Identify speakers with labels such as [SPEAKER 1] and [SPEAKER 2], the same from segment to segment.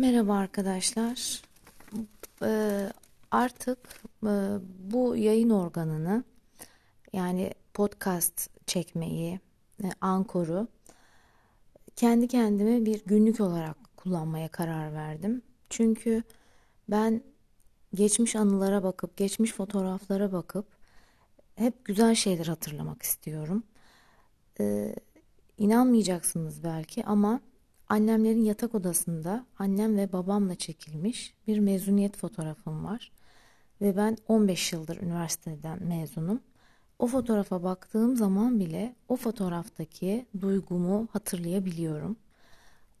[SPEAKER 1] Merhaba arkadaşlar. Ee, artık e, bu yayın organını yani podcast çekmeyi, e, ankoru kendi kendime bir günlük olarak kullanmaya karar verdim. Çünkü ben geçmiş anılara bakıp, geçmiş fotoğraflara bakıp hep güzel şeyler hatırlamak istiyorum. Ee, inanmayacaksınız belki ama Annemlerin yatak odasında annem ve babamla çekilmiş bir mezuniyet fotoğrafım var. Ve ben 15 yıldır üniversiteden mezunum. O fotoğrafa baktığım zaman bile o fotoğraftaki duygumu hatırlayabiliyorum.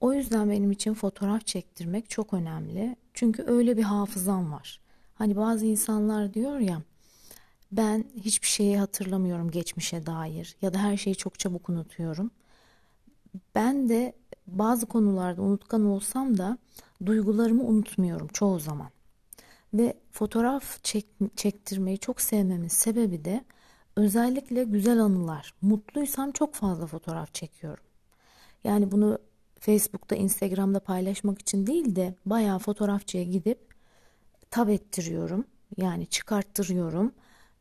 [SPEAKER 1] O yüzden benim için fotoğraf çektirmek çok önemli. Çünkü öyle bir hafızam var. Hani bazı insanlar diyor ya ben hiçbir şeyi hatırlamıyorum geçmişe dair ya da her şeyi çok çabuk unutuyorum. Ben de bazı konularda unutkan olsam da duygularımı unutmuyorum çoğu zaman. Ve fotoğraf çek, çektirmeyi çok sevmemin sebebi de özellikle güzel anılar. Mutluysam çok fazla fotoğraf çekiyorum. Yani bunu Facebook'ta, Instagram'da paylaşmak için değil de bayağı fotoğrafçıya gidip tab ettiriyorum. Yani çıkarttırıyorum.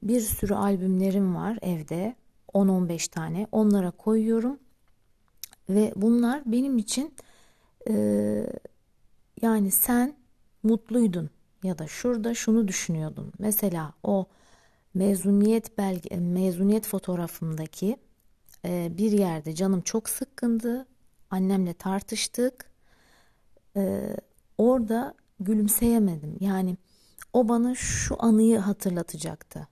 [SPEAKER 1] Bir sürü albümlerim var evde. 10-15 tane. Onlara koyuyorum ve bunlar benim için e, yani sen mutluydun ya da şurada şunu düşünüyordun. Mesela o mezuniyet belge mezuniyet fotoğrafımdaki e, bir yerde canım çok sıkkındı. Annemle tartıştık. E, orada gülümseyemedim. Yani o bana şu anıyı hatırlatacaktı.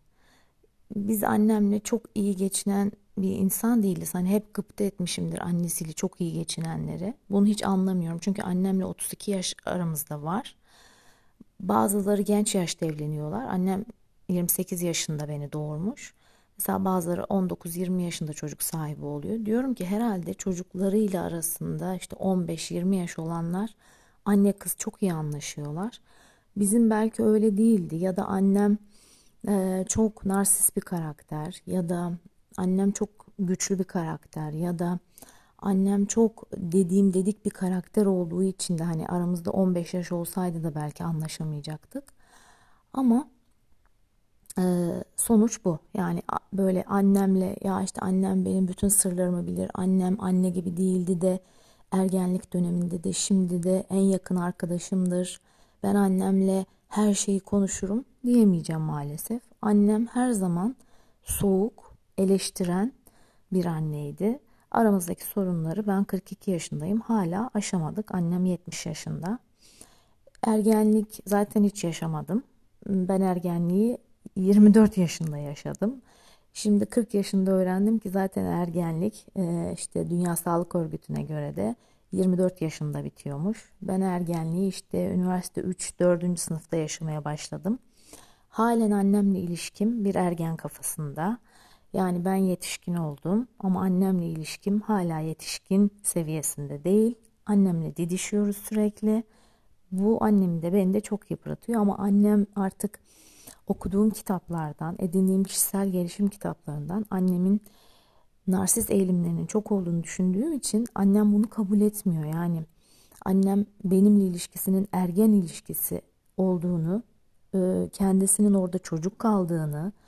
[SPEAKER 1] Biz annemle çok iyi geçinen bir insan değiliz. Hani hep gıpta etmişimdir annesiyle çok iyi geçinenleri. Bunu hiç anlamıyorum. Çünkü annemle 32 yaş aramızda var. Bazıları genç yaşta evleniyorlar. Annem 28 yaşında beni doğurmuş. Mesela bazıları 19-20 yaşında çocuk sahibi oluyor. Diyorum ki herhalde çocuklarıyla arasında işte 15-20 yaş olanlar anne kız çok iyi anlaşıyorlar. Bizim belki öyle değildi ya da annem çok narsist bir karakter ya da annem çok güçlü bir karakter ya da annem çok dediğim dedik bir karakter olduğu için de hani aramızda 15 yaş olsaydı da belki anlaşamayacaktık. Ama e, sonuç bu. Yani böyle annemle ya işte annem benim bütün sırlarımı bilir. Annem anne gibi değildi de ergenlik döneminde de şimdi de en yakın arkadaşımdır. Ben annemle her şeyi konuşurum diyemeyeceğim maalesef. Annem her zaman soğuk, eleştiren bir anneydi. Aramızdaki sorunları ben 42 yaşındayım hala aşamadık. Annem 70 yaşında. Ergenlik zaten hiç yaşamadım. Ben ergenliği 24 yaşında yaşadım. Şimdi 40 yaşında öğrendim ki zaten ergenlik e, işte Dünya Sağlık Örgütü'ne göre de 24 yaşında bitiyormuş. Ben ergenliği işte üniversite 3-4. sınıfta yaşamaya başladım. Halen annemle ilişkim bir ergen kafasında. Yani ben yetişkin oldum ama annemle ilişkim hala yetişkin seviyesinde değil. Annemle didişiyoruz sürekli. Bu annemi de beni de çok yıpratıyor ama annem artık okuduğum kitaplardan, edindiğim kişisel gelişim kitaplarından annemin narsist eğilimlerinin çok olduğunu düşündüğüm için annem bunu kabul etmiyor. Yani annem benimle ilişkisinin ergen ilişkisi olduğunu, kendisinin orada çocuk kaldığını, e,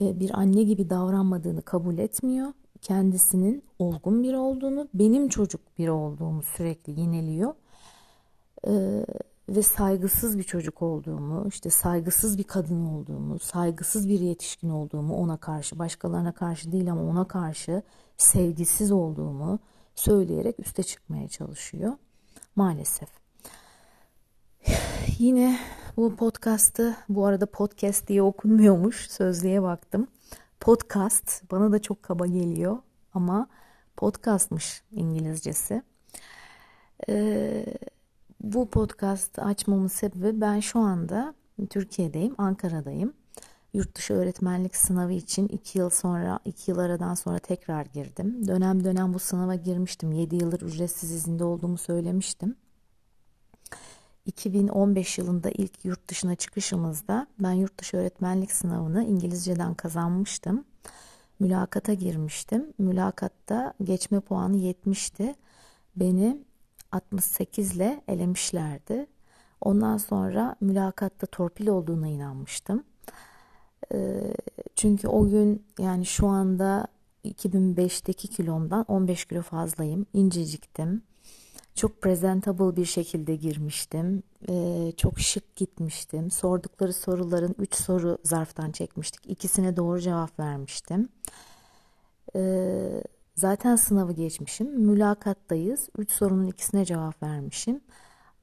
[SPEAKER 1] bir anne gibi davranmadığını kabul etmiyor. Kendisinin olgun biri olduğunu, benim çocuk biri olduğumu sürekli yineliyor. Ee, ve saygısız bir çocuk olduğumu, işte saygısız bir kadın olduğumu, saygısız bir yetişkin olduğumu ona karşı, başkalarına karşı değil ama ona karşı sevgisiz olduğumu söyleyerek üste çıkmaya çalışıyor. Maalesef. Yine bu podcast'ı bu arada podcast diye okunmuyormuş sözlüğe baktım. Podcast bana da çok kaba geliyor ama podcastmış İngilizcesi. Ee, bu podcast açmamın sebebi ben şu anda Türkiye'deyim, Ankara'dayım. Yurt dışı öğretmenlik sınavı için iki yıl sonra, iki yıl aradan sonra tekrar girdim. Dönem dönem bu sınava girmiştim. 7 yıldır ücretsiz izinde olduğumu söylemiştim. 2015 yılında ilk yurt dışına çıkışımızda ben yurt dışı öğretmenlik sınavını İngilizceden kazanmıştım. Mülakata girmiştim. Mülakatta geçme puanı 70'ti. Beni 68 ile elemişlerdi. Ondan sonra mülakatta torpil olduğuna inanmıştım. Ee, çünkü o gün yani şu anda 2005'teki kilomdan 15 kilo fazlayım. İnceciktim. Çok presentable bir şekilde girmiştim. Ee, çok şık gitmiştim. Sordukları soruların 3 soru zarftan çekmiştik. İkisine doğru cevap vermiştim. Ee, zaten sınavı geçmişim. Mülakattayız. 3 sorunun ikisine cevap vermişim.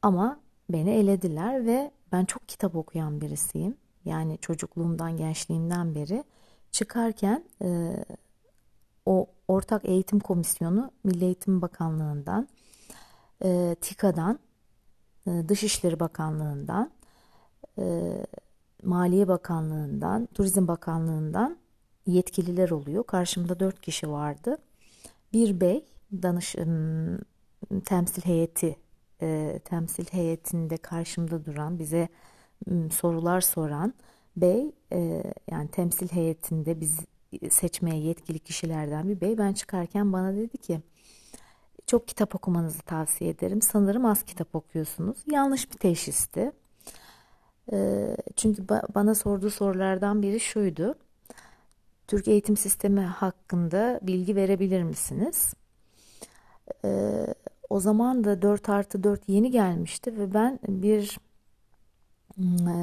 [SPEAKER 1] Ama beni elediler ve ben çok kitap okuyan birisiyim. Yani çocukluğumdan, gençliğimden beri çıkarken e, o Ortak Eğitim Komisyonu Milli Eğitim Bakanlığı'ndan, e, TİKA'dan, e, Dışişleri Bakanlığı'ndan, e, Maliye Bakanlığı'ndan, Turizm Bakanlığı'ndan yetkililer oluyor. Karşımda dört kişi vardı. Bir bey, danış temsil heyeti e, temsil heyetinde karşımda duran bize sorular soran bey e, yani temsil heyetinde biz seçmeye yetkili kişilerden bir bey ben çıkarken bana dedi ki çok kitap okumanızı tavsiye ederim. Sanırım az kitap okuyorsunuz. Yanlış bir teşhisti. E, çünkü ba- bana sorduğu sorulardan biri şuydu. Türk eğitim sistemi hakkında bilgi verebilir misiniz? E, o zaman da 4 artı 4 yeni gelmişti ve ben bir e,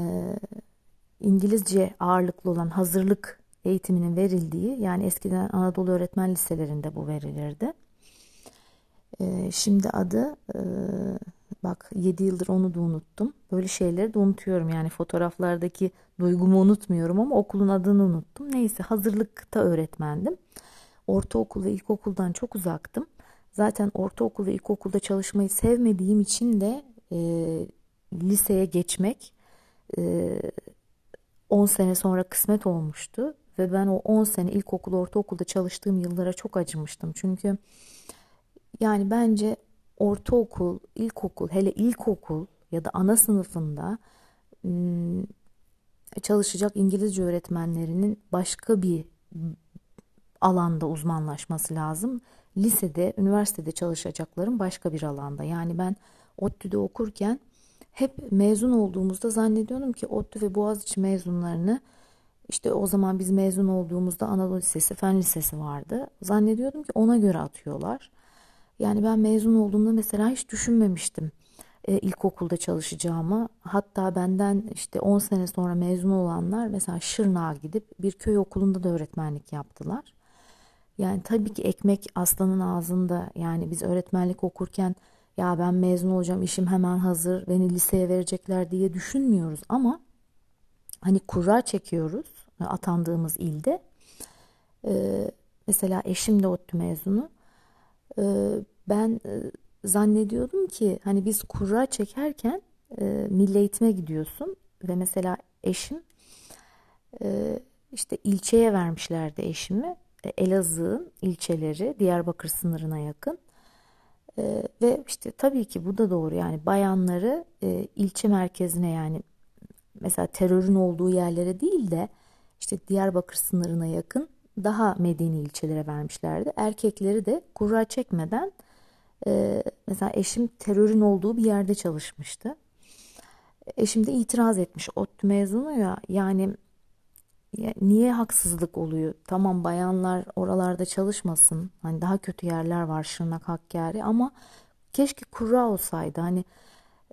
[SPEAKER 1] İngilizce ağırlıklı olan hazırlık eğitiminin verildiği yani eskiden Anadolu öğretmen liselerinde bu verilirdi. E, şimdi adı e, bak 7 yıldır onu da unuttum. Böyle şeyleri de unutuyorum yani fotoğraflardaki duygumu unutmuyorum ama okulun adını unuttum. Neyse hazırlıkta öğretmendim. Ortaokul ve ilkokuldan çok uzaktım. Zaten ortaokul ve ilkokulda çalışmayı sevmediğim için de e, liseye geçmek e, 10 sene sonra kısmet olmuştu. Ve ben o 10 sene ilkokul, ortaokulda çalıştığım yıllara çok acımıştım. Çünkü yani bence ortaokul, ilkokul, hele ilkokul ya da ana sınıfında çalışacak İngilizce öğretmenlerinin başka bir alanda uzmanlaşması lazım lisede, üniversitede çalışacaklarım başka bir alanda. Yani ben ODTÜ'de okurken hep mezun olduğumuzda zannediyordum ki ODTÜ ve Boğaziçi mezunlarını işte o zaman biz mezun olduğumuzda Anadolu Lisesi, Fen Lisesi vardı. Zannediyordum ki ona göre atıyorlar. Yani ben mezun olduğumda mesela hiç düşünmemiştim e, ilkokulda çalışacağımı. Hatta benden işte 10 sene sonra mezun olanlar mesela Şırnak'a gidip bir köy okulunda da öğretmenlik yaptılar. Yani tabii ki ekmek aslanın ağzında. Yani biz öğretmenlik okurken ya ben mezun olacağım işim hemen hazır beni liseye verecekler diye düşünmüyoruz ama hani kura çekiyoruz atandığımız ilde. Ee, mesela eşim de ODTÜ mezunu. Ee, ben e, zannediyordum ki hani biz kura çekerken e, milli eğitime gidiyorsun ve mesela eşim e, işte ilçeye vermişlerdi eşimi Elazığ'ın ilçeleri Diyarbakır sınırına yakın. E, ve işte tabii ki bu da doğru yani bayanları e, ilçe merkezine yani mesela terörün olduğu yerlere değil de işte Diyarbakır sınırına yakın daha medeni ilçelere vermişlerdi. Erkekleri de kura çekmeden e, mesela eşim terörün olduğu bir yerde çalışmıştı. Eşim de itiraz etmiş. ODTÜ mezunu ya yani niye haksızlık oluyor? Tamam bayanlar oralarda çalışmasın. Hani daha kötü yerler var Şırnak Hakkari ama keşke kura olsaydı. Hani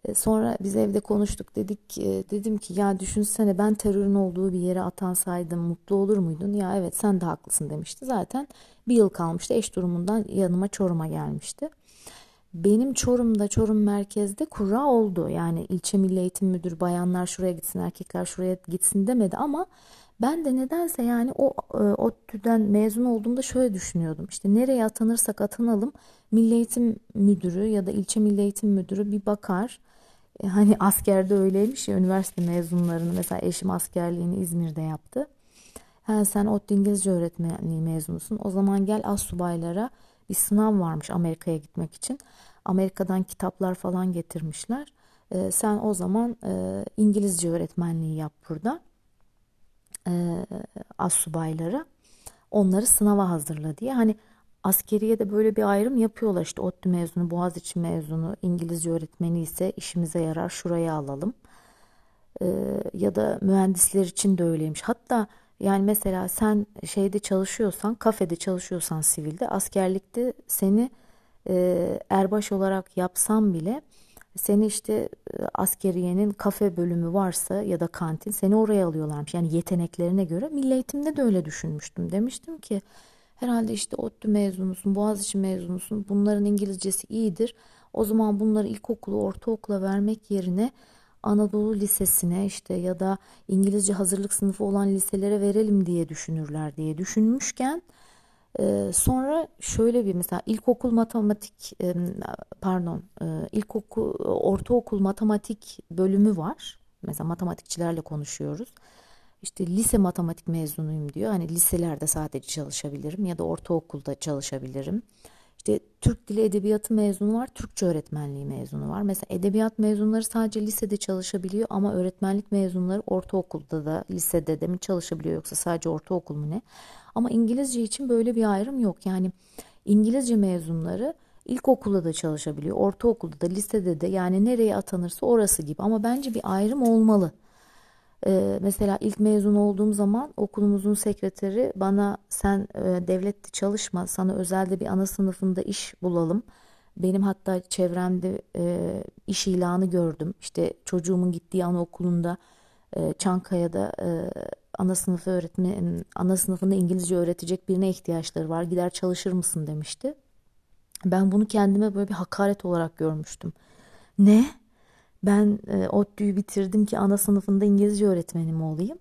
[SPEAKER 1] e, sonra biz evde konuştuk dedik e, dedim ki ya düşünsene ben terörün olduğu bir yere atansaydım mutlu olur muydun? Ya evet sen de haklısın demişti. Zaten bir yıl kalmıştı eş durumundan yanıma Çorum'a gelmişti. Benim Çorum'da Çorum merkezde kura oldu. Yani ilçe milli eğitim müdürü bayanlar şuraya gitsin erkekler şuraya gitsin demedi ama ben de nedense yani o e, ODTÜ'den mezun olduğumda şöyle düşünüyordum. İşte nereye atanırsak atanalım Milli Eğitim Müdürü ya da ilçe Milli Eğitim Müdürü bir bakar. E, hani askerde öyleymiş ya üniversite mezunlarını mesela eşim askerliğini İzmir'de yaptı. Ha, sen ODTÜ İngilizce öğretmenliği mezunusun. O zaman gel az subaylara bir sınav varmış Amerika'ya gitmek için. Amerika'dan kitaplar falan getirmişler. E, sen o zaman e, İngilizce öğretmenliği yap burada e, assubayları onları sınava hazırla diye. Hani askeriye de böyle bir ayrım yapıyorlar. İşte ODTÜ mezunu, Boğaziçi mezunu, İngilizce öğretmeni ise işimize yarar şuraya alalım. Ee, ya da mühendisler için de öyleymiş. Hatta yani mesela sen şeyde çalışıyorsan, kafede çalışıyorsan sivilde, askerlikte seni e, erbaş olarak yapsam bile seni işte e, askeriyenin kafe bölümü varsa ya da kantin seni oraya alıyorlarmış. Yani yeteneklerine göre milli eğitimde de öyle düşünmüştüm. Demiştim ki herhalde işte ODTÜ mezunusun, Boğaziçi mezunusun bunların İngilizcesi iyidir. O zaman bunları ilkokulu, ortaokula vermek yerine Anadolu Lisesi'ne işte ya da İngilizce hazırlık sınıfı olan liselere verelim diye düşünürler diye düşünmüşken ee, sonra şöyle bir mesela ilkokul matematik pardon e, ilkokul ortaokul matematik bölümü var. Mesela matematikçilerle konuşuyoruz. İşte lise matematik mezunuyum diyor. Hani liselerde sadece çalışabilirim ya da ortaokulda çalışabilirim. İşte Türk Dili Edebiyatı mezunu var, Türkçe öğretmenliği mezunu var. Mesela edebiyat mezunları sadece lisede çalışabiliyor ama öğretmenlik mezunları ortaokulda da lisede de mi çalışabiliyor yoksa sadece ortaokul mu ne? Ama İngilizce için böyle bir ayrım yok. Yani İngilizce mezunları ilkokulda da çalışabiliyor, ortaokulda da, lisede de yani nereye atanırsa orası gibi. Ama bence bir ayrım olmalı. Ee, mesela ilk mezun olduğum zaman okulumuzun sekreteri bana sen e, devlette çalışma, sana özelde bir ana sınıfında iş bulalım. Benim hatta çevremde e, iş ilanı gördüm. İşte çocuğumun gittiği anaokulunda e, Çankaya'da e, ana sınıfı öğretmen ana sınıfında İngilizce öğretecek birine ihtiyaçları var. Gider çalışır mısın demişti. Ben bunu kendime böyle bir hakaret olarak görmüştüm. Ne? Ben e, ODTÜ'yü bitirdim ki ana sınıfında İngilizce öğretmeni mi olayım?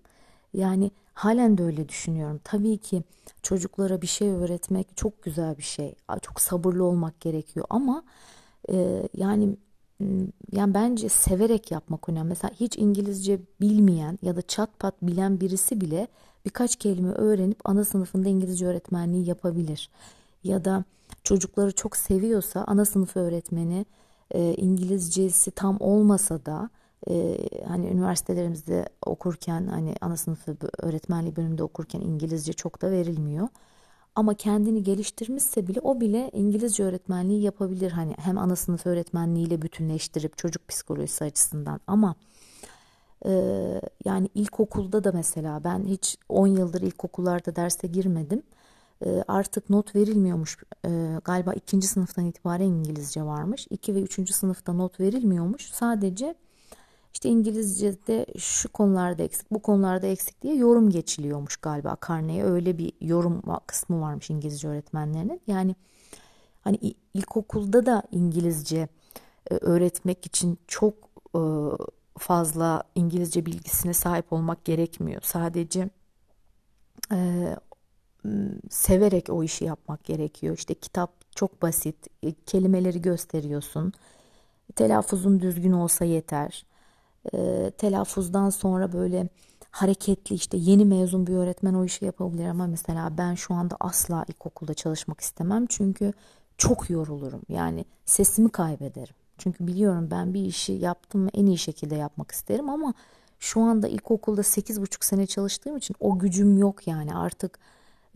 [SPEAKER 1] Yani halen de öyle düşünüyorum. Tabii ki çocuklara bir şey öğretmek çok güzel bir şey. Çok sabırlı olmak gerekiyor ama e, yani yani bence severek yapmak önemli. Mesela hiç İngilizce bilmeyen ya da çat pat bilen birisi bile birkaç kelime öğrenip ana sınıfında İngilizce öğretmenliği yapabilir. Ya da çocukları çok seviyorsa ana sınıf öğretmeni e, İngilizcesi tam olmasa da e, hani üniversitelerimizde okurken hani ana sınıfı öğretmenliği bölümünde okurken İngilizce çok da verilmiyor. Ama kendini geliştirmişse bile o bile İngilizce öğretmenliği yapabilir. Hani hem ana sınıf öğretmenliğiyle bütünleştirip çocuk psikolojisi açısından ama e, yani ilkokulda da mesela ben hiç 10 yıldır ilkokullarda derse girmedim. E, artık not verilmiyormuş. E, galiba ikinci sınıftan itibaren İngilizce varmış. 2 ve 3. sınıfta not verilmiyormuş. Sadece işte İngilizce'de şu konularda eksik, bu konularda eksik diye yorum geçiliyormuş galiba karneye. Öyle bir yorum kısmı varmış İngilizce öğretmenlerinin. Yani hani ilkokulda da İngilizce e, öğretmek için çok e, fazla İngilizce bilgisine sahip olmak gerekmiyor. Sadece e, severek o işi yapmak gerekiyor. İşte kitap çok basit, kelimeleri gösteriyorsun. Telaffuzun düzgün olsa yeter e, telaffuzdan sonra böyle hareketli işte yeni mezun bir öğretmen o işi yapabilir ama mesela ben şu anda asla ilkokulda çalışmak istemem çünkü çok yorulurum yani sesimi kaybederim. Çünkü biliyorum ben bir işi yaptım mı en iyi şekilde yapmak isterim ama şu anda ilkokulda 8,5 sene çalıştığım için o gücüm yok yani artık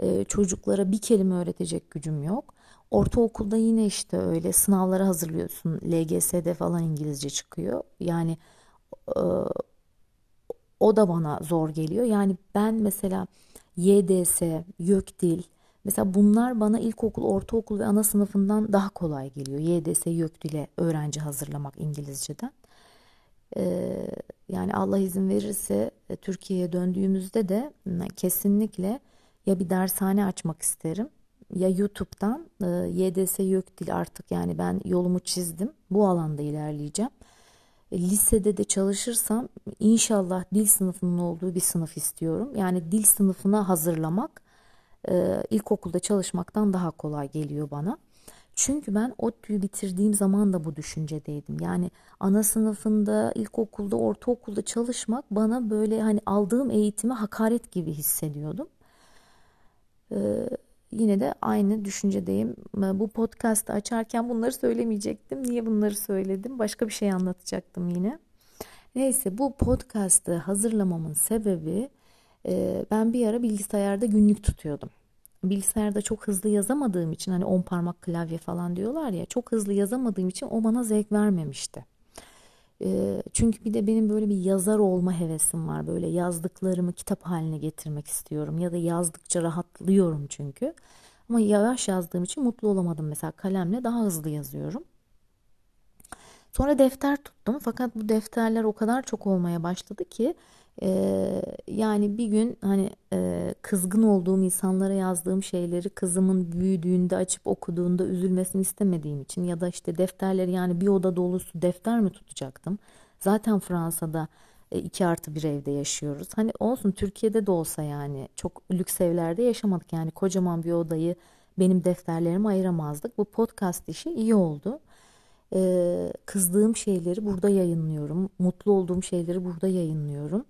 [SPEAKER 1] e, çocuklara bir kelime öğretecek gücüm yok. Ortaokulda yine işte öyle sınavlara hazırlıyorsun. LGS'de falan İngilizce çıkıyor. Yani e, o da bana zor geliyor. Yani ben mesela YDS, YÖKDİL mesela bunlar bana ilkokul, ortaokul ve ana sınıfından daha kolay geliyor. YDS, YÖKDİL'e öğrenci hazırlamak İngilizceden. Ee, yani Allah izin verirse e, Türkiye'ye döndüğümüzde de kesinlikle ya bir dershane açmak isterim ya YouTube'dan e, YDS YÖKDİL artık yani ben yolumu çizdim. Bu alanda ilerleyeceğim lisede de çalışırsam inşallah dil sınıfının olduğu bir sınıf istiyorum. Yani dil sınıfına hazırlamak e, ilkokulda çalışmaktan daha kolay geliyor bana. Çünkü ben ODTÜ'yü bitirdiğim zaman da bu düşüncedeydim. Yani ana sınıfında, ilkokulda, ortaokulda çalışmak bana böyle hani aldığım eğitime hakaret gibi hissediyordum. Ee, yine de aynı düşüncedeyim. Bu podcast'ı açarken bunları söylemeyecektim. Niye bunları söyledim? Başka bir şey anlatacaktım yine. Neyse bu podcast'ı hazırlamamın sebebi e, ben bir ara bilgisayarda günlük tutuyordum. bilgisayarda çok hızlı yazamadığım için hani on parmak klavye falan diyorlar ya çok hızlı yazamadığım için o bana zevk vermemişti. Çünkü bir de benim böyle bir yazar olma hevesim var. Böyle yazdıklarımı kitap haline getirmek istiyorum ya da yazdıkça rahatlıyorum çünkü. Ama yavaş yazdığım için mutlu olamadım. Mesela kalemle daha hızlı yazıyorum. Sonra defter tuttum fakat bu defterler o kadar çok olmaya başladı ki e, yani bir gün hani e, kızgın olduğum insanlara yazdığım şeyleri kızımın büyüdüğünde açıp okuduğunda üzülmesini istemediğim için ya da işte defterleri yani bir oda dolusu defter mi tutacaktım? Zaten Fransa'da e, iki artı bir evde yaşıyoruz. Hani olsun Türkiye'de de olsa yani çok lüks evlerde yaşamadık yani kocaman bir odayı benim defterlerime ayıramazdık. Bu podcast işi iyi oldu. Ee, kızdığım şeyleri burada yayınlıyorum. Mutlu olduğum şeyleri burada yayınlıyorum.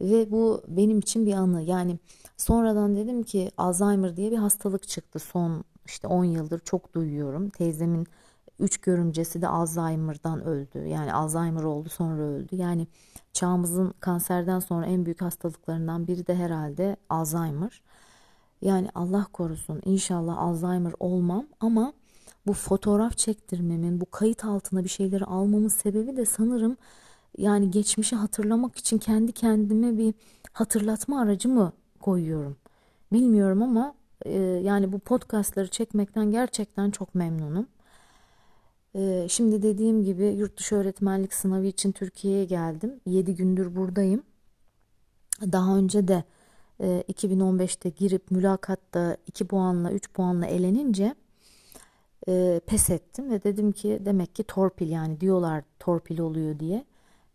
[SPEAKER 1] Ve bu benim için bir anı. Yani sonradan dedim ki Alzheimer diye bir hastalık çıktı. Son işte 10 yıldır çok duyuyorum. Teyzemin üç görümcesi de Alzheimer'dan öldü. Yani Alzheimer oldu sonra öldü. Yani çağımızın kanserden sonra en büyük hastalıklarından biri de herhalde Alzheimer. Yani Allah korusun inşallah Alzheimer olmam ama bu fotoğraf çektirmemin, bu kayıt altına bir şeyleri almamın sebebi de sanırım yani geçmişi hatırlamak için kendi kendime bir hatırlatma aracı mı koyuyorum? Bilmiyorum ama e, yani bu podcastları çekmekten gerçekten çok memnunum. E, şimdi dediğim gibi yurt dışı öğretmenlik sınavı için Türkiye'ye geldim. 7 gündür buradayım. Daha önce de e, 2015'te girip mülakatta 2 puanla 3 puanla elenince e, pes ettim ve dedim ki demek ki torpil yani diyorlar torpil oluyor diye.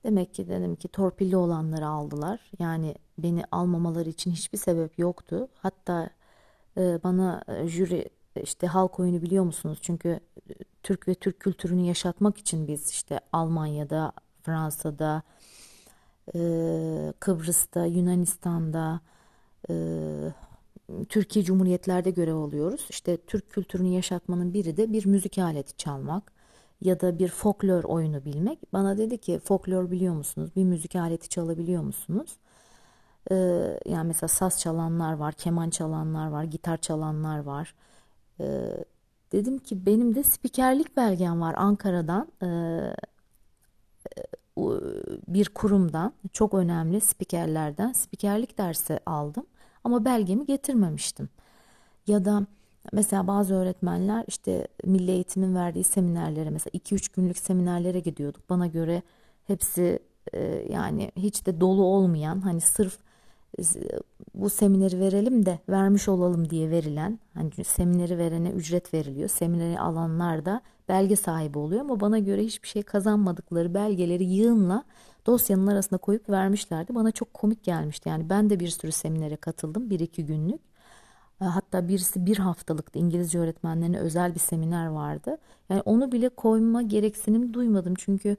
[SPEAKER 1] Demek ki dedim ki torpilli olanları aldılar. Yani beni almamaları için hiçbir sebep yoktu. Hatta e, bana e, jüri işte halk oyunu biliyor musunuz? Çünkü e, Türk ve Türk kültürünü yaşatmak için biz işte Almanya'da, Fransa'da, e, Kıbrıs'ta, Yunanistan'da, e, Türkiye Cumhuriyetlerde görev alıyoruz. İşte Türk kültürünü yaşatmanın biri de bir müzik aleti çalmak ya da bir folklor oyunu bilmek. Bana dedi ki folklor biliyor musunuz? Bir müzik aleti çalabiliyor musunuz? Ee, yani mesela saz çalanlar var, keman çalanlar var, gitar çalanlar var. Ee, dedim ki benim de spikerlik belgem var Ankara'dan. Ee, bir kurumdan çok önemli spikerlerden spikerlik dersi aldım ama belgemi getirmemiştim. Ya da Mesela bazı öğretmenler işte milli eğitimin verdiği seminerlere mesela 2-3 günlük seminerlere gidiyorduk. Bana göre hepsi e, yani hiç de dolu olmayan hani sırf e, bu semineri verelim de vermiş olalım diye verilen hani semineri verene ücret veriliyor. Semineri alanlar da belge sahibi oluyor ama bana göre hiçbir şey kazanmadıkları belgeleri yığınla dosyanın arasında koyup vermişlerdi. Bana çok komik gelmişti. Yani ben de bir sürü seminere katıldım. Bir iki günlük. E, hatta birisi bir haftalıkta İngilizce öğretmenlerine özel bir seminer vardı. Yani onu bile koyma gereksinim duymadım. Çünkü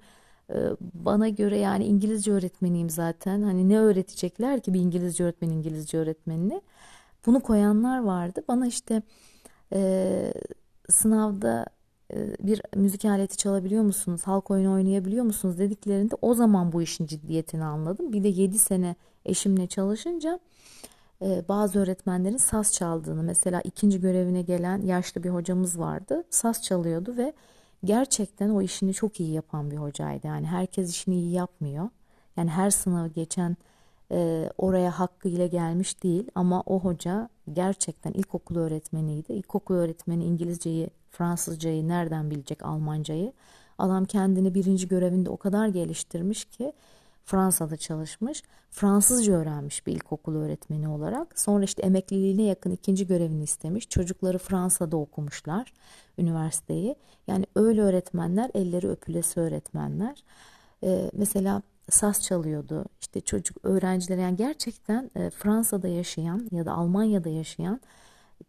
[SPEAKER 1] e, bana göre yani İngilizce öğretmeniyim zaten. Hani ne öğretecekler ki bir İngilizce öğretmen İngilizce öğretmenine. Bunu koyanlar vardı. Bana işte e, sınavda e, bir müzik aleti çalabiliyor musunuz? Halk oyunu oynayabiliyor musunuz dediklerinde o zaman bu işin ciddiyetini anladım. Bir de 7 sene eşimle çalışınca bazı öğretmenlerin saz çaldığını mesela ikinci görevine gelen yaşlı bir hocamız vardı. Saz çalıyordu ve gerçekten o işini çok iyi yapan bir hocaydı. Yani herkes işini iyi yapmıyor. Yani her sınavı geçen e, oraya hakkıyla gelmiş değil ama o hoca gerçekten ilkokul öğretmeniydi. İlkokul öğretmeni İngilizceyi, Fransızcayı nereden bilecek Almancayı? Adam kendini birinci görevinde o kadar geliştirmiş ki Fransa'da çalışmış. Fransızca öğrenmiş bir ilkokul öğretmeni olarak. Sonra işte emekliliğine yakın ikinci görevini istemiş. Çocukları Fransa'da okumuşlar üniversiteyi. Yani öyle öğretmenler, elleri öpülesi öğretmenler. Ee, mesela saz çalıyordu. İşte çocuk öğrenciler yani gerçekten e, Fransa'da yaşayan ya da Almanya'da yaşayan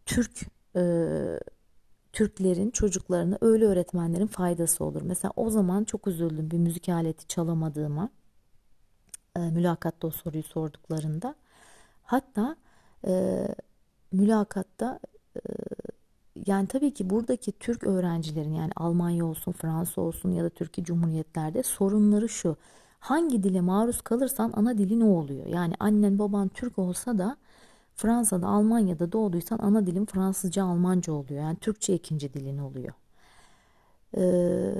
[SPEAKER 1] Türk e, Türklerin çocuklarına öyle öğretmenlerin faydası olur. Mesela o zaman çok üzüldüm bir müzik aleti çalamadığıma e, mülakatta o soruyu sorduklarında. Hatta e, mülakatta e, yani tabii ki buradaki Türk öğrencilerin yani Almanya olsun, Fransa olsun ya da Türkiye Cumhuriyetlerde sorunları şu. Hangi dile maruz kalırsan ana dilin o oluyor. Yani annen baban Türk olsa da Fransa'da, Almanya'da doğduysan ana dilin Fransızca, Almanca oluyor. Yani Türkçe ikinci dilin oluyor. Ee,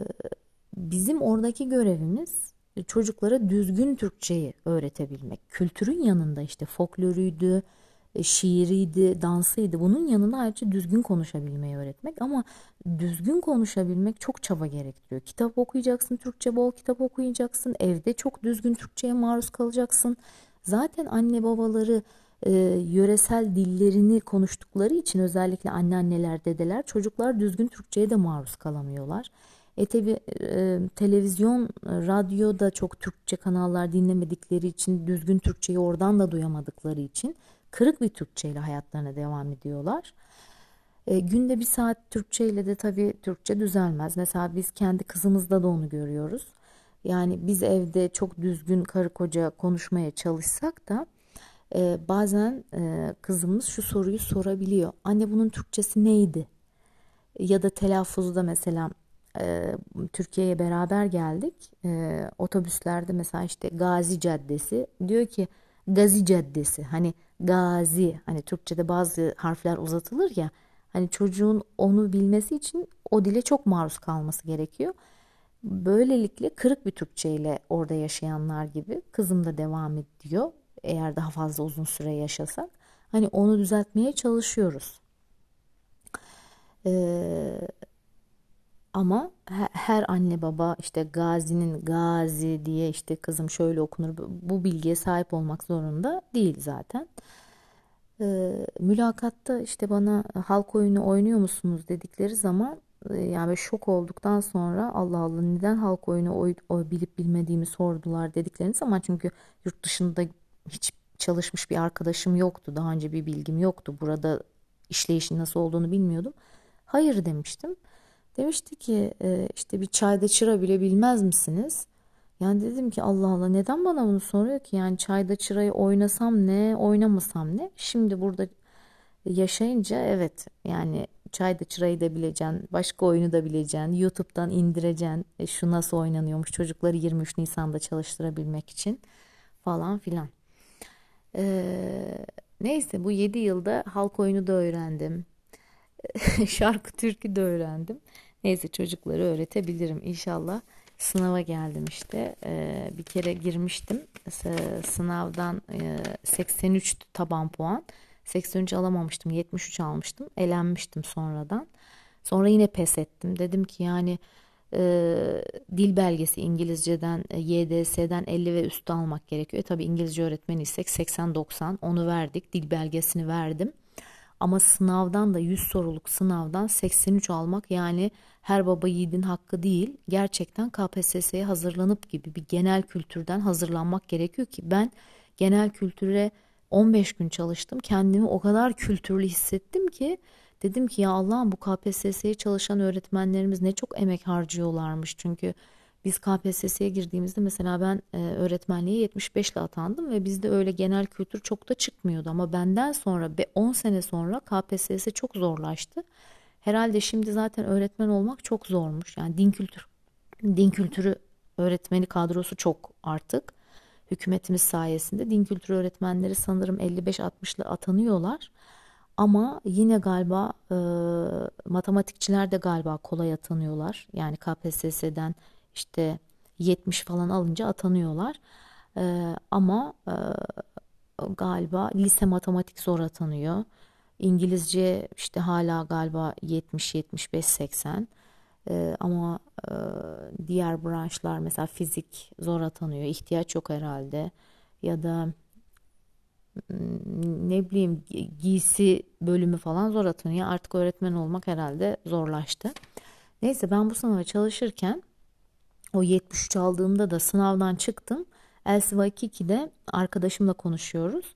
[SPEAKER 1] bizim oradaki görevimiz çocuklara düzgün Türkçeyi öğretebilmek. Kültürün yanında işte folkloruydu, e, şiiriydi, dansıydı. Bunun yanında ayrıca düzgün konuşabilmeyi öğretmek ama düzgün konuşabilmek çok çaba gerektiriyor. Kitap okuyacaksın, Türkçe bol kitap okuyacaksın. Evde çok düzgün Türkçeye maruz kalacaksın. Zaten anne babaları e, yöresel dillerini konuştukları için özellikle anneanneler, dedeler çocuklar düzgün Türkçeye de maruz kalamıyorlar. E tabi e, televizyon, radyoda çok Türkçe kanallar dinlemedikleri için düzgün Türkçeyi oradan da duyamadıkları için kırık bir Türkçe ile hayatlarına devam ediyorlar. E, günde bir saat Türkçe ile de tabii Türkçe düzelmez. Mesela biz kendi kızımızda da onu görüyoruz. Yani biz evde çok düzgün karı koca konuşmaya çalışsak da e, bazen e, kızımız şu soruyu sorabiliyor. Anne bunun Türkçesi neydi? Ya da telaffuzu da mesela Türkiye'ye beraber geldik. Otobüslerde mesela işte Gazi Caddesi diyor ki Gazi Caddesi. Hani Gazi hani Türkçe'de bazı harfler uzatılır ya. Hani çocuğun onu bilmesi için o dile çok maruz kalması gerekiyor. Böylelikle kırık bir Türkçe ile orada yaşayanlar gibi kızım da devam ediyor. Eğer daha fazla uzun süre yaşasak. Hani onu düzeltmeye çalışıyoruz. Ee, ama her anne baba işte Gazi'nin Gazi diye işte kızım şöyle okunur bu bilgiye sahip olmak zorunda değil zaten. Ee, mülakatta işte bana halk oyunu oynuyor musunuz dedikleri zaman e, yani şok olduktan sonra Allah Allah neden halk oyunu oy, oy bilip bilmediğimi sordular dediklerini zaman çünkü yurt dışında hiç çalışmış bir arkadaşım yoktu. Daha önce bir bilgim yoktu. Burada işleyişin nasıl olduğunu bilmiyordum. Hayır demiştim. Demişti ki e, işte bir çayda çıra bile bilmez misiniz? Yani dedim ki Allah Allah neden bana bunu soruyor ki? Yani çayda çırayı oynasam ne, oynamasam ne? Şimdi burada yaşayınca evet yani çayda çırayı da bileceksin, başka oyunu da bileceksin, YouTube'dan indireceksin. E, şu nasıl oynanıyormuş çocukları 23 Nisan'da çalıştırabilmek için falan filan. Ee, neyse bu 7 yılda halk oyunu da öğrendim. Şarkı türkü de öğrendim. Neyse çocukları öğretebilirim inşallah. Sınava geldim işte. Ee, bir kere girmiştim. Sınavdan e, 83 taban puan. 83 alamamıştım. 73 almıştım. Elenmiştim sonradan. Sonra yine pes ettim. Dedim ki yani e, dil belgesi İngilizceden e, YDS'den 50 ve üstü almak gerekiyor. E, tabii İngilizce öğretmeniysek 80-90 onu verdik. Dil belgesini verdim. Ama sınavdan da 100 soruluk sınavdan 83 almak yani her baba yiğidin hakkı değil. Gerçekten KPSS'ye hazırlanıp gibi bir genel kültürden hazırlanmak gerekiyor ki ben genel kültüre 15 gün çalıştım. Kendimi o kadar kültürlü hissettim ki dedim ki ya Allah'ım bu KPSS'ye çalışan öğretmenlerimiz ne çok emek harcıyorlarmış. Çünkü biz KPSS'ye girdiğimizde mesela ben e, öğretmenliğe 75 ile atandım ve bizde öyle genel kültür çok da çıkmıyordu. Ama benden sonra 10 sene sonra KPSS çok zorlaştı. Herhalde şimdi zaten öğretmen olmak çok zormuş. Yani din kültür din kültürü öğretmeni kadrosu çok artık. Hükümetimiz sayesinde din kültürü öğretmenleri sanırım 55-60'lı atanıyorlar. Ama yine galiba e, matematikçiler de galiba kolay atanıyorlar. Yani KPSS'den işte 70 falan alınca atanıyorlar. E, ama e, galiba lise matematik zor atanıyor. İngilizce işte hala galiba 70 75 80 ee, ama e, diğer branşlar mesela fizik zor atanıyor. ihtiyaç yok herhalde. Ya da hmm, ne bileyim giysi bölümü falan zor atanıyor. Artık öğretmen olmak herhalde zorlaştı. Neyse ben bu sınava çalışırken o 73 aldığımda da sınavdan çıktım. Elsiva 2'de arkadaşımla konuşuyoruz.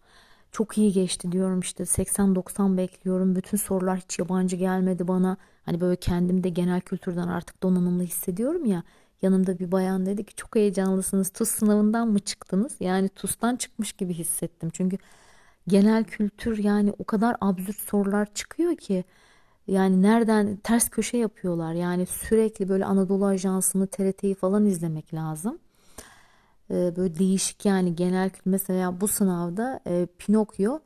[SPEAKER 1] Çok iyi geçti diyorum işte 80-90 bekliyorum. Bütün sorular hiç yabancı gelmedi bana. Hani böyle kendimde genel kültürden artık donanımlı hissediyorum ya. Yanımda bir bayan dedi ki çok heyecanlısınız. TUS sınavından mı çıktınız? Yani TUS'tan çıkmış gibi hissettim. Çünkü genel kültür yani o kadar absürt sorular çıkıyor ki yani nereden ters köşe yapıyorlar. Yani sürekli böyle Anadolu Ajansı'nı TRT'yi falan izlemek lazım. Ee, böyle değişik yani genel mesela bu sınavda e, Pinokyo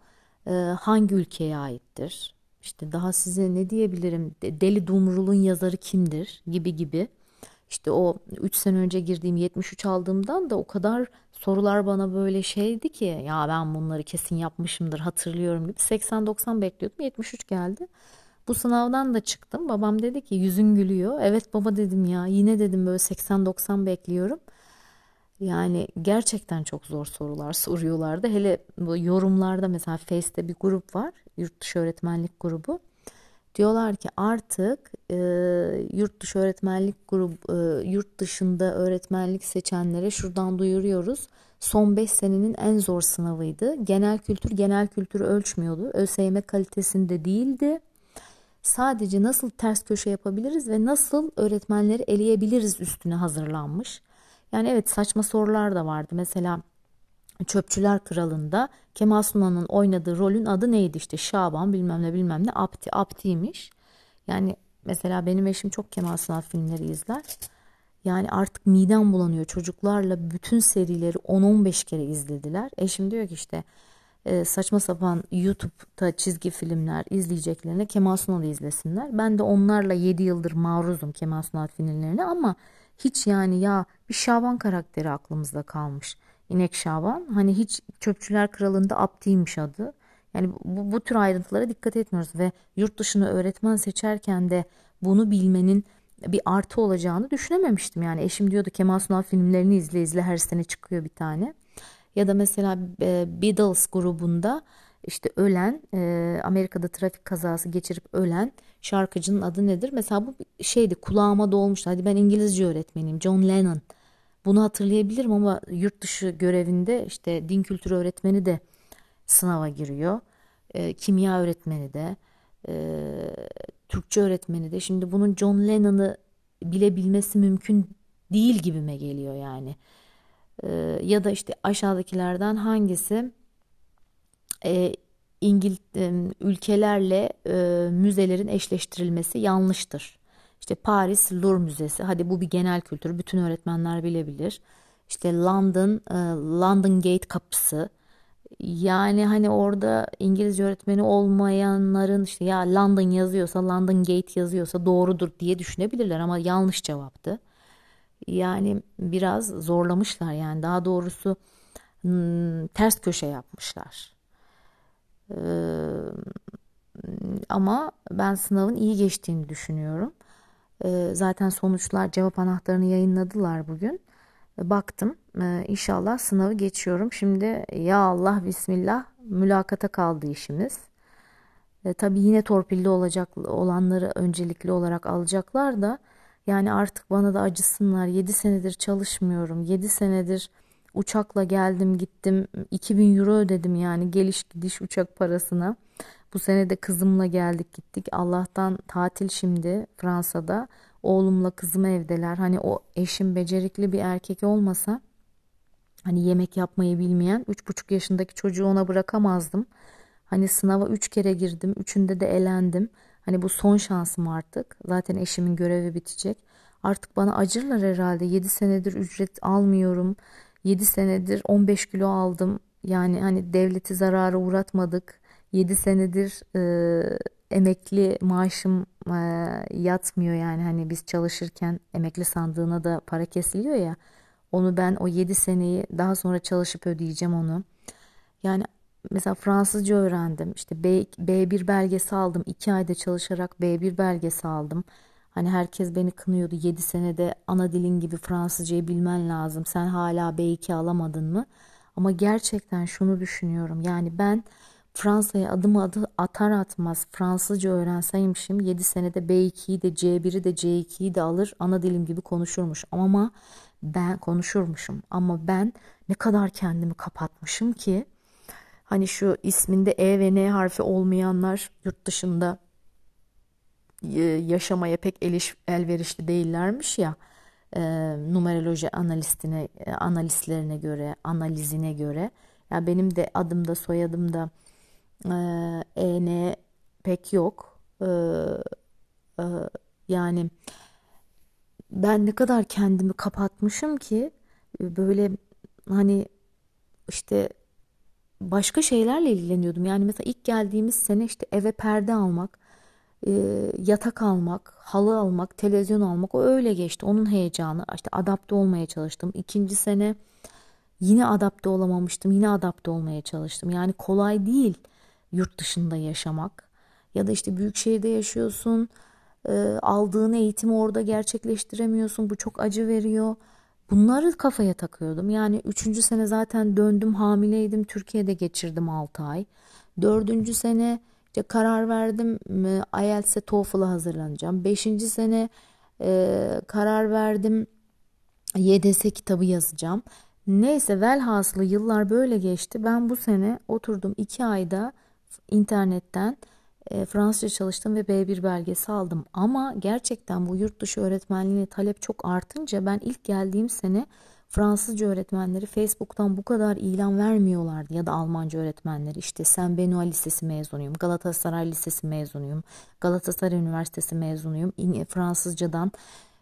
[SPEAKER 1] e, hangi ülkeye aittir? İşte daha size ne diyebilirim? Deli Dumrul'un yazarı kimdir? Gibi gibi. İşte o 3 sene önce girdiğim 73 aldığımdan da o kadar sorular bana böyle şeydi ki ya ben bunları kesin yapmışımdır hatırlıyorum gibi 80-90 bekliyordum 73 geldi. Bu sınavdan da çıktım. Babam dedi ki yüzün gülüyor. Evet baba dedim ya yine dedim böyle 80-90 bekliyorum. Yani gerçekten çok zor sorular soruyorlardı. Hele bu yorumlarda mesela Face'te bir grup var. Yurt dışı öğretmenlik grubu. Diyorlar ki artık e, yurt dışı öğretmenlik grubu e, yurt dışında öğretmenlik seçenlere şuradan duyuruyoruz. Son 5 senenin en zor sınavıydı. Genel kültür genel kültürü ölçmüyordu. ÖSYM kalitesinde değildi. Sadece nasıl ters köşe yapabiliriz ve nasıl öğretmenleri eleyebiliriz üstüne hazırlanmış. Yani evet saçma sorular da vardı. Mesela Çöpçüler Kralı'nda Kemal Sunal'ın oynadığı rolün adı neydi işte Şaban bilmem ne bilmem ne Apti Apti'ymiş. Yani mesela benim eşim çok Kemal Sunal filmleri izler. Yani artık midem bulanıyor çocuklarla bütün serileri 10-15 kere izlediler. Eşim diyor ki işte e, saçma sapan YouTube'da çizgi filmler izleyeceklerine Kemal Sunal'ı izlesinler. Ben de onlarla 7 yıldır maruzum Kemal Sunal filmlerine ama hiç yani ya bir Şaban karakteri aklımızda kalmış. İnek Şaban. Hani hiç Çöpçüler Kralı'nda Abdi'ymiş adı. Yani bu, bu tür ayrıntılara dikkat etmiyoruz ve yurt dışına öğretmen seçerken de bunu bilmenin bir artı olacağını düşünememiştim. Yani eşim diyordu Kemal Sunal filmlerini izle izle her sene çıkıyor bir tane. Ya da mesela e, Beatles grubunda işte ölen e, Amerika'da trafik kazası geçirip ölen şarkıcının adı nedir? Mesela bu şeydi kulağıma dolmuştu. Hadi ben İngilizce öğretmeniyim. John Lennon. Bunu hatırlayabilirim ama yurt dışı görevinde işte din kültürü öğretmeni de sınava giriyor. E, kimya öğretmeni de, Türkçe öğretmeni de. Şimdi bunun John Lennon'ı bilebilmesi mümkün değil gibime geliyor yani. E, ya da işte aşağıdakilerden hangisi e, İngil e, ülkelerle e, müzelerin eşleştirilmesi yanlıştır. İşte Paris Louvre Müzesi. Hadi bu bir genel kültür. Bütün öğretmenler bilebilir. İşte London, e, London Gate kapısı. Yani hani orada İngilizce öğretmeni olmayanların işte ya London yazıyorsa, London Gate yazıyorsa doğrudur diye düşünebilirler ama yanlış cevaptı. Yani biraz zorlamışlar yani daha doğrusu ters köşe yapmışlar. Ee, ama ben sınavın iyi geçtiğini düşünüyorum. Ee, zaten sonuçlar cevap anahtarını yayınladılar bugün. Baktım ee, inşallah sınavı geçiyorum. Şimdi ya Allah bismillah mülakata kaldı işimiz. Tabii yine torpilli olacak olanları öncelikli olarak alacaklar da yani artık bana da acısınlar. 7 senedir çalışmıyorum. 7 senedir uçakla geldim gittim. 2000 euro ödedim yani geliş gidiş uçak parasına. Bu sene de kızımla geldik gittik. Allah'tan tatil şimdi Fransa'da. Oğlumla kızım evdeler. Hani o eşim becerikli bir erkek olmasa hani yemek yapmayı bilmeyen 3,5 yaşındaki çocuğu ona bırakamazdım. Hani sınava 3 kere girdim. Üçünde de elendim. Hani bu son şansım artık. Zaten eşimin görevi bitecek. Artık bana acırlar herhalde. 7 senedir ücret almıyorum. 7 senedir 15 kilo aldım. Yani hani devleti zarara uğratmadık. 7 senedir e, emekli maaşım e, yatmıyor yani hani biz çalışırken emekli sandığına da para kesiliyor ya onu ben o 7 seneyi daha sonra çalışıp ödeyeceğim onu. Yani mesela Fransızca öğrendim. İşte B, B1 belgesi aldım. 2 ayda çalışarak B1 belgesi aldım. Hani herkes beni kınıyordu. 7 senede ana dilin gibi Fransızcayı bilmen lazım. Sen hala B2 alamadın mı? Ama gerçekten şunu düşünüyorum. Yani ben Fransa'ya adımı adı atar atmaz Fransızca öğrenseymişim 7 senede B2'yi de C1'i de C2'yi de alır ana dilim gibi konuşurmuş. Ama ben konuşurmuşum. Ama ben ne kadar kendimi kapatmışım ki hani şu isminde E ve N harfi olmayanlar yurt dışında e, yaşamaya pek eliş, elverişli değillermiş ya e, numeroloji analistine e, analistlerine göre analizine göre yani benim de adımda soyadımda e, EN pek yok. E, e, yani ben ne kadar kendimi kapatmışım ki böyle hani işte başka şeylerle ilgileniyordum. Yani mesela ilk geldiğimiz sene işte eve perde almak, e, yatak almak, halı almak, televizyon almak o öyle geçti. Onun heyecanı işte adapte olmaya çalıştım. İkinci sene yine adapte olamamıştım. Yine adapte olmaya çalıştım. Yani kolay değil yurt dışında yaşamak. Ya da işte büyük şehirde yaşıyorsun. E, aldığın eğitimi orada gerçekleştiremiyorsun. Bu çok acı veriyor. Bunları kafaya takıyordum. Yani üçüncü sene zaten döndüm hamileydim. Türkiye'de geçirdim 6 ay. Dördüncü sene işte karar verdim IELTS'e TOEFL'a hazırlanacağım. Beşinci sene e, karar verdim YDS kitabı yazacağım. Neyse velhasılı yıllar böyle geçti. Ben bu sene oturdum iki ayda internetten e, Fransızca çalıştım ve B1 belgesi aldım. Ama gerçekten bu yurt dışı öğretmenliğine talep çok artınca ben ilk geldiğim sene Fransızca öğretmenleri Facebook'tan bu kadar ilan vermiyorlardı ya da Almanca öğretmenleri işte Saint Benoît Lisesi mezunuyum, Galatasaray Lisesi mezunuyum, Galatasaray Üniversitesi mezunuyum. Fransızcadan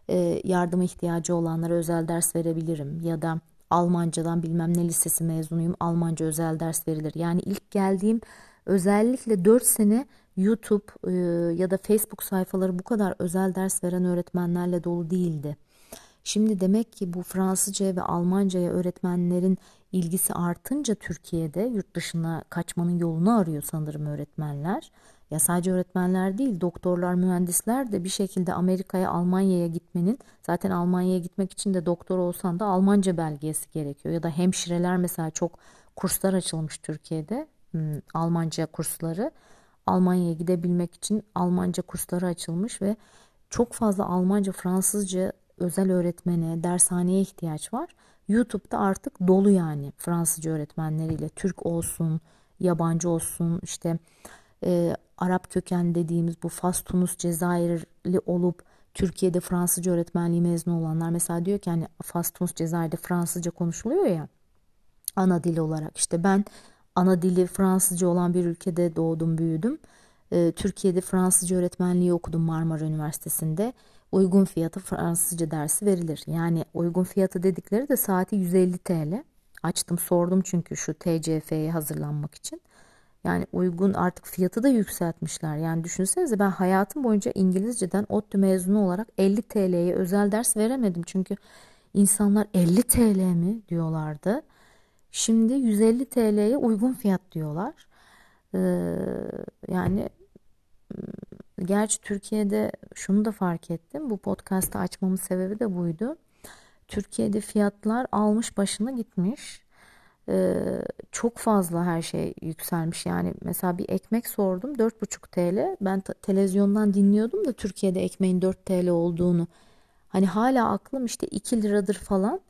[SPEAKER 1] e, yardıma ihtiyacı olanlara özel ders verebilirim ya da Almancadan bilmem ne lisesi mezunuyum, Almanca özel ders verilir. Yani ilk geldiğim özellikle 4 sene YouTube e, ya da Facebook sayfaları bu kadar özel ders veren öğretmenlerle dolu değildi. Şimdi demek ki bu Fransızcaya ve Almancaya öğretmenlerin ilgisi artınca Türkiye'de yurt dışına kaçmanın yolunu arıyor sanırım öğretmenler. Ya sadece öğretmenler değil, doktorlar, mühendisler de bir şekilde Amerika'ya, Almanya'ya gitmenin, zaten Almanya'ya gitmek için de doktor olsan da Almanca belgesi gerekiyor. Ya da hemşireler mesela çok kurslar açılmış Türkiye'de, hmm, Almanca kursları. Almanya'ya gidebilmek için Almanca kursları açılmış ve çok fazla Almanca, Fransızca özel öğretmene, dershaneye ihtiyaç var. YouTube'da artık dolu yani Fransızca öğretmenleriyle. Türk olsun, yabancı olsun, işte e, Arap köken dediğimiz bu Fas, Tunus, Cezayirli olup Türkiye'de Fransızca öğretmenliği mezunu olanlar mesela diyor ki hani Fas, Tunus, Cezayir'de Fransızca konuşuluyor ya ana dil olarak. işte ben ana dili Fransızca olan bir ülkede doğdum, büyüdüm. E, Türkiye'de Fransızca öğretmenliği okudum Marmara Üniversitesi'nde uygun fiyata Fransızca dersi verilir. Yani uygun fiyatı dedikleri de saati 150 TL. Açtım sordum çünkü şu TCF'ye hazırlanmak için. Yani uygun artık fiyatı da yükseltmişler. Yani düşünsenize ben hayatım boyunca İngilizceden ODTÜ mezunu olarak 50 TL'ye özel ders veremedim. Çünkü insanlar 50 TL mi diyorlardı. Şimdi 150 TL'ye uygun fiyat diyorlar. Ee, yani Gerçi Türkiye'de şunu da fark ettim. Bu podcast'ı açmamın sebebi de buydu. Türkiye'de fiyatlar almış başına gitmiş. Ee, çok fazla her şey yükselmiş. Yani mesela bir ekmek sordum 4,5 TL. Ben televizyondan dinliyordum da Türkiye'de ekmeğin 4 TL olduğunu. Hani hala aklım işte 2 liradır falan.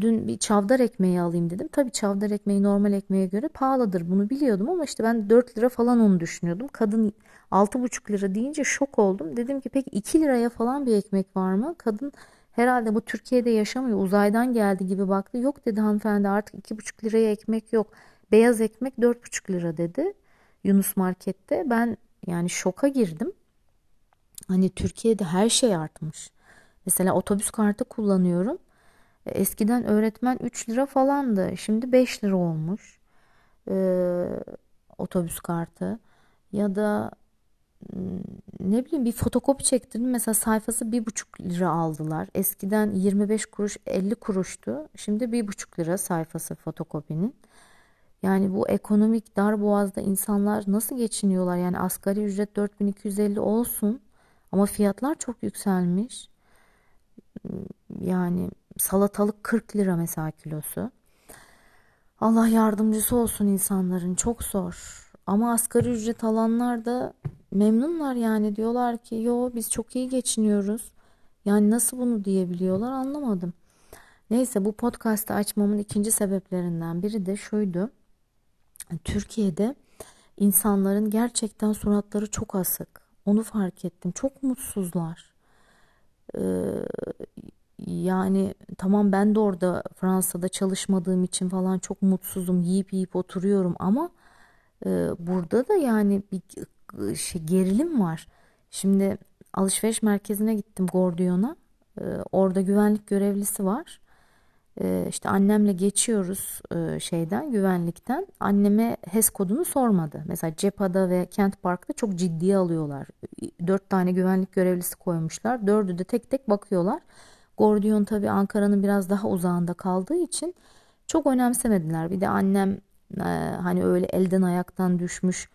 [SPEAKER 1] Dün bir çavdar ekmeği alayım dedim. Tabii çavdar ekmeği normal ekmeğe göre pahalıdır. Bunu biliyordum ama işte ben 4 lira falan onu düşünüyordum. Kadın 6,5 lira deyince şok oldum. Dedim ki peki 2 liraya falan bir ekmek var mı? Kadın herhalde bu Türkiye'de yaşamıyor uzaydan geldi gibi baktı. Yok dedi hanımefendi artık 2,5 liraya ekmek yok. Beyaz ekmek 4,5 lira dedi. Yunus Market'te ben yani şoka girdim. Hani Türkiye'de her şey artmış. Mesela otobüs kartı kullanıyorum. Eskiden öğretmen 3 lira falandı. Şimdi 5 lira olmuş. Ee, otobüs kartı. Ya da ne bileyim bir fotokopi çektirdim. Mesela sayfası bir buçuk lira aldılar. Eskiden 25 kuruş 50 kuruştu. Şimdi bir buçuk lira sayfası fotokopinin. Yani bu ekonomik dar boğazda insanlar nasıl geçiniyorlar? Yani asgari ücret 4250 olsun ama fiyatlar çok yükselmiş. Yani salatalık 40 lira mesela kilosu. Allah yardımcısı olsun insanların çok zor. Ama asgari ücret alanlar da memnunlar yani diyorlar ki yo biz çok iyi geçiniyoruz. Yani nasıl bunu diyebiliyorlar anlamadım. Neyse bu podcast'ı açmamın ikinci sebeplerinden biri de şuydu. Türkiye'de insanların gerçekten suratları çok asık. Onu fark ettim. Çok mutsuzlar. Yani tamam ben de orada Fransa'da çalışmadığım için falan çok mutsuzum. Yiyip yiyip oturuyorum ama e, burada da yani bir şey gerilim var. Şimdi alışveriş merkezine gittim Gordiyon'a. Ee, orada güvenlik görevlisi var. E, işte annemle geçiyoruz e, şeyden güvenlikten. Anneme HES kodunu sormadı. Mesela Cepa'da ve Kent Park'ta çok ciddiye alıyorlar. Dört tane güvenlik görevlisi koymuşlar. Dördü de tek tek bakıyorlar. Gordiyon tabii Ankara'nın biraz daha uzağında kaldığı için çok önemsemediler. Bir de annem e, hani öyle elden ayaktan düşmüş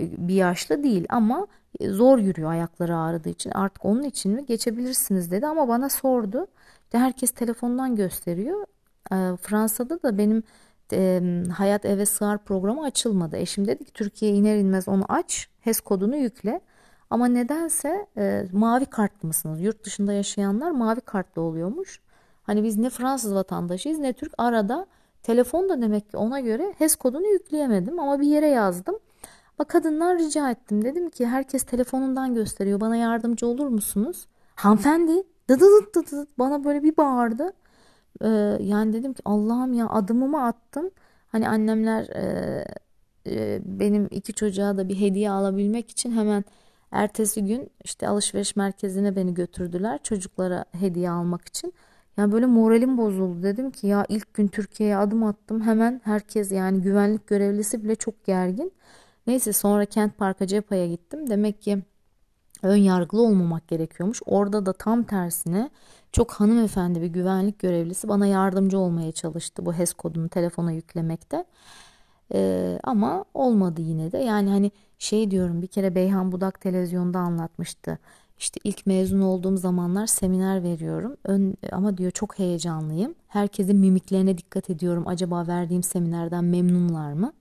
[SPEAKER 1] bir yaşlı değil ama zor yürüyor ayakları ağrıdığı için artık onun için mi geçebilirsiniz dedi ama bana sordu. İşte herkes telefondan gösteriyor. E, Fransa'da da benim e, Hayat Eve Sığar programı açılmadı. Eşim dedi ki Türkiye'ye iner inmez onu aç. HES kodunu yükle. Ama nedense e, mavi kartlı mısınız? Yurt dışında yaşayanlar mavi kartlı oluyormuş. Hani biz ne Fransız vatandaşıyız ne Türk arada telefon da demek ki ona göre HES kodunu yükleyemedim ama bir yere yazdım. Bak kadından rica ettim. Dedim ki herkes telefonundan gösteriyor. Bana yardımcı olur musunuz? Hanımefendi dıdıdıt dıdıdıt bana böyle bir bağırdı. Ee, yani dedim ki Allah'ım ya adımımı attım. Hani annemler e, e, benim iki çocuğa da bir hediye alabilmek için hemen ertesi gün işte alışveriş merkezine beni götürdüler. Çocuklara hediye almak için. Yani böyle moralim bozuldu. Dedim ki ya ilk gün Türkiye'ye adım attım. Hemen herkes yani güvenlik görevlisi bile çok gergin. Neyse sonra Kent Park'a Cepa'ya gittim. Demek ki ön yargılı olmamak gerekiyormuş. Orada da tam tersine çok hanımefendi bir güvenlik görevlisi bana yardımcı olmaya çalıştı bu HES kodunu telefona yüklemekte. Ee, ama olmadı yine de. Yani hani şey diyorum bir kere Beyhan Budak televizyonda anlatmıştı. İşte ilk mezun olduğum zamanlar seminer veriyorum. Ön, ama diyor çok heyecanlıyım. Herkesin mimiklerine dikkat ediyorum. Acaba verdiğim seminerden memnunlar mı?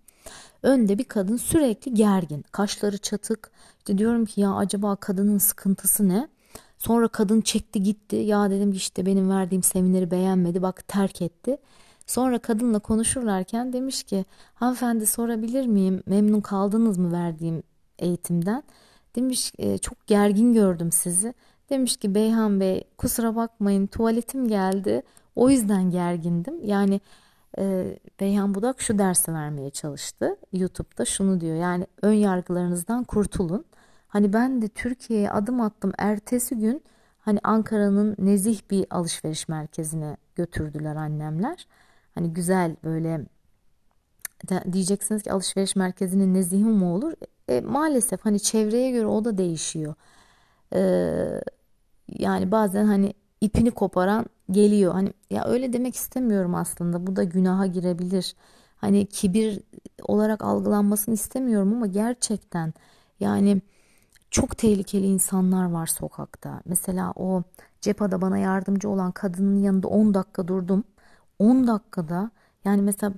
[SPEAKER 1] Önde bir kadın sürekli gergin. Kaşları çatık. İşte diyorum ki ya acaba kadının sıkıntısı ne? Sonra kadın çekti gitti. Ya dedim ki işte benim verdiğim semineri beğenmedi. Bak terk etti. Sonra kadınla konuşurlarken demiş ki hanımefendi sorabilir miyim memnun kaldınız mı verdiğim eğitimden? Demiş e, çok gergin gördüm sizi. Demiş ki Beyhan Bey kusura bakmayın tuvaletim geldi o yüzden gergindim. Yani e, Beyhan Budak şu dersi vermeye çalıştı. YouTube'da şunu diyor yani ön yargılarınızdan kurtulun. Hani ben de Türkiye'ye adım attım ertesi gün hani Ankara'nın nezih bir alışveriş merkezine götürdüler annemler. Hani güzel böyle diyeceksiniz ki alışveriş merkezinin nezihi mi olur? E, maalesef hani çevreye göre o da değişiyor. E, yani bazen hani ipini koparan geliyor. Hani ya öyle demek istemiyorum aslında. Bu da günaha girebilir. Hani kibir olarak algılanmasını istemiyorum ama gerçekten yani çok tehlikeli insanlar var sokakta. Mesela o cephada bana yardımcı olan kadının yanında 10 dakika durdum. 10 dakikada yani mesela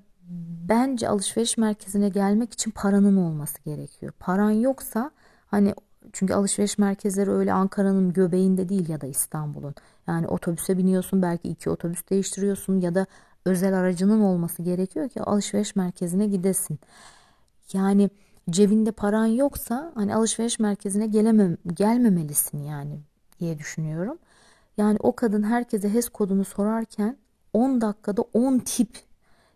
[SPEAKER 1] bence alışveriş merkezine gelmek için paranın olması gerekiyor. Paran yoksa hani çünkü alışveriş merkezleri öyle Ankara'nın göbeğinde değil ya da İstanbul'un. Yani otobüse biniyorsun belki iki otobüs değiştiriyorsun ya da özel aracının olması gerekiyor ki alışveriş merkezine gidesin. Yani cebinde paran yoksa hani alışveriş merkezine gelemem gelmemelisin yani diye düşünüyorum. Yani o kadın herkese HES kodunu sorarken 10 dakikada 10 tip.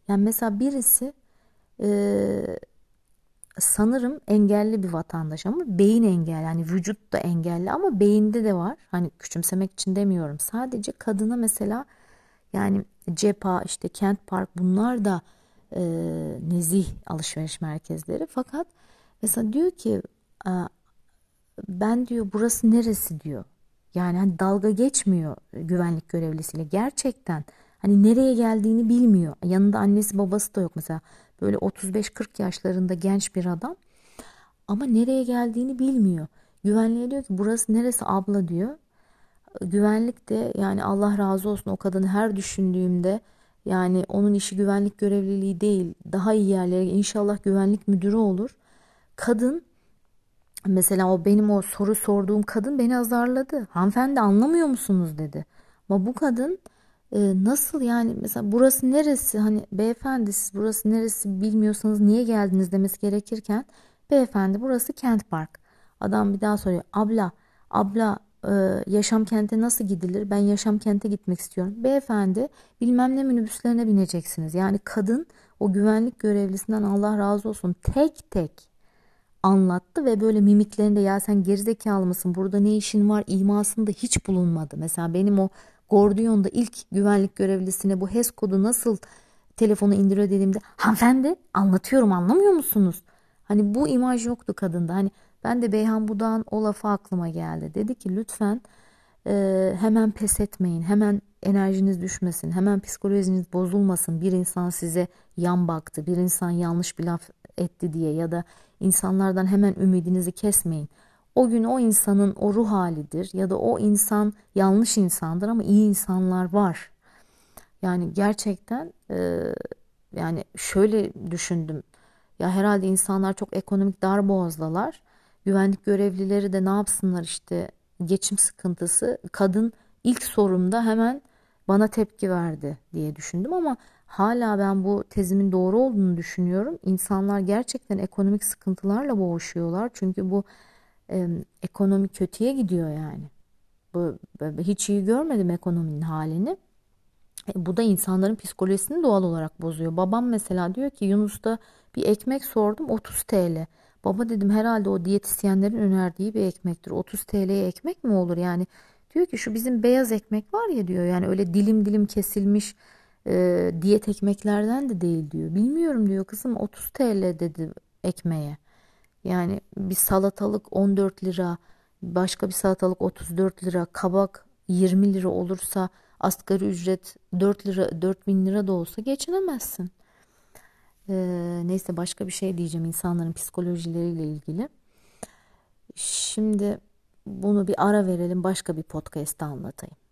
[SPEAKER 1] Yani mesela birisi e, sanırım engelli bir vatandaş ama beyin engelli yani vücut da engelli ama beyinde de var. Hani küçümsemek için demiyorum. Sadece kadına mesela yani Cepa işte Kent Park bunlar da e, nezih alışveriş merkezleri. Fakat mesela diyor ki ben diyor burası neresi diyor. Yani hani dalga geçmiyor güvenlik görevlisiyle gerçekten hani nereye geldiğini bilmiyor. Yanında annesi babası da yok mesela böyle 35-40 yaşlarında genç bir adam ama nereye geldiğini bilmiyor. Güvenliğe diyor ki burası neresi abla diyor. Güvenlik de yani Allah razı olsun o kadını her düşündüğümde yani onun işi güvenlik görevliliği değil daha iyi yerlere inşallah güvenlik müdürü olur. Kadın mesela o benim o soru sorduğum kadın beni azarladı. Hanımefendi anlamıyor musunuz dedi. Ama bu kadın e, nasıl yani mesela burası neresi hani beyefendi siz burası neresi bilmiyorsanız niye geldiniz demesi gerekirken beyefendi burası Kent Park. Adam bir daha soruyor abla abla e, yaşam kente nasıl gidilir ben yaşam kente gitmek istiyorum. Beyefendi bilmem ne minibüslerine bineceksiniz. Yani kadın o güvenlik görevlisinden Allah razı olsun tek tek anlattı ve böyle mimiklerinde ya sen gerizekalı mısın burada ne işin var imasında hiç bulunmadı. Mesela benim o Gordion'da ilk güvenlik görevlisine bu HES kodu nasıl telefonu indiriyor dediğimde hanımefendi anlatıyorum anlamıyor musunuz? Hani bu imaj yoktu kadında. Hani ben de Beyhan Budak'ın o lafı aklıma geldi. Dedi ki lütfen e, hemen pes etmeyin. Hemen enerjiniz düşmesin. Hemen psikolojiniz bozulmasın. Bir insan size yan baktı. Bir insan yanlış bir laf etti diye ya da insanlardan hemen ümidinizi kesmeyin. O gün o insanın o ruh halidir ya da o insan yanlış insandır ama iyi insanlar var. Yani gerçekten e, yani şöyle düşündüm. Ya herhalde insanlar çok ekonomik darboğazdalar. Güvenlik görevlileri de ne yapsınlar işte geçim sıkıntısı. Kadın ilk sorumda hemen bana tepki verdi diye düşündüm ama hala ben bu tezimin doğru olduğunu düşünüyorum. İnsanlar gerçekten ekonomik sıkıntılarla boğuşuyorlar. Çünkü bu e, ekonomi kötüye gidiyor yani. Bu, hiç iyi görmedim ekonominin halini. E, bu da insanların psikolojisini doğal olarak bozuyor. Babam mesela diyor ki Yunus'ta bir ekmek sordum 30 TL. Baba dedim herhalde o diyetisyenlerin önerdiği bir ekmektir. 30 TL'ye ekmek mi olur yani? Diyor ki şu bizim beyaz ekmek var ya diyor yani öyle dilim dilim kesilmiş e, diyet ekmeklerden de değil diyor. Bilmiyorum diyor kızım 30 TL dedi ekmeğe. Yani bir salatalık 14 lira, başka bir salatalık 34 lira, kabak 20 lira olursa asgari ücret 4 lira 4 bin lira da olsa geçinemezsin. Ee, neyse başka bir şey diyeceğim insanların psikolojileriyle ilgili. Şimdi bunu bir ara verelim başka bir podcast'ta anlatayım.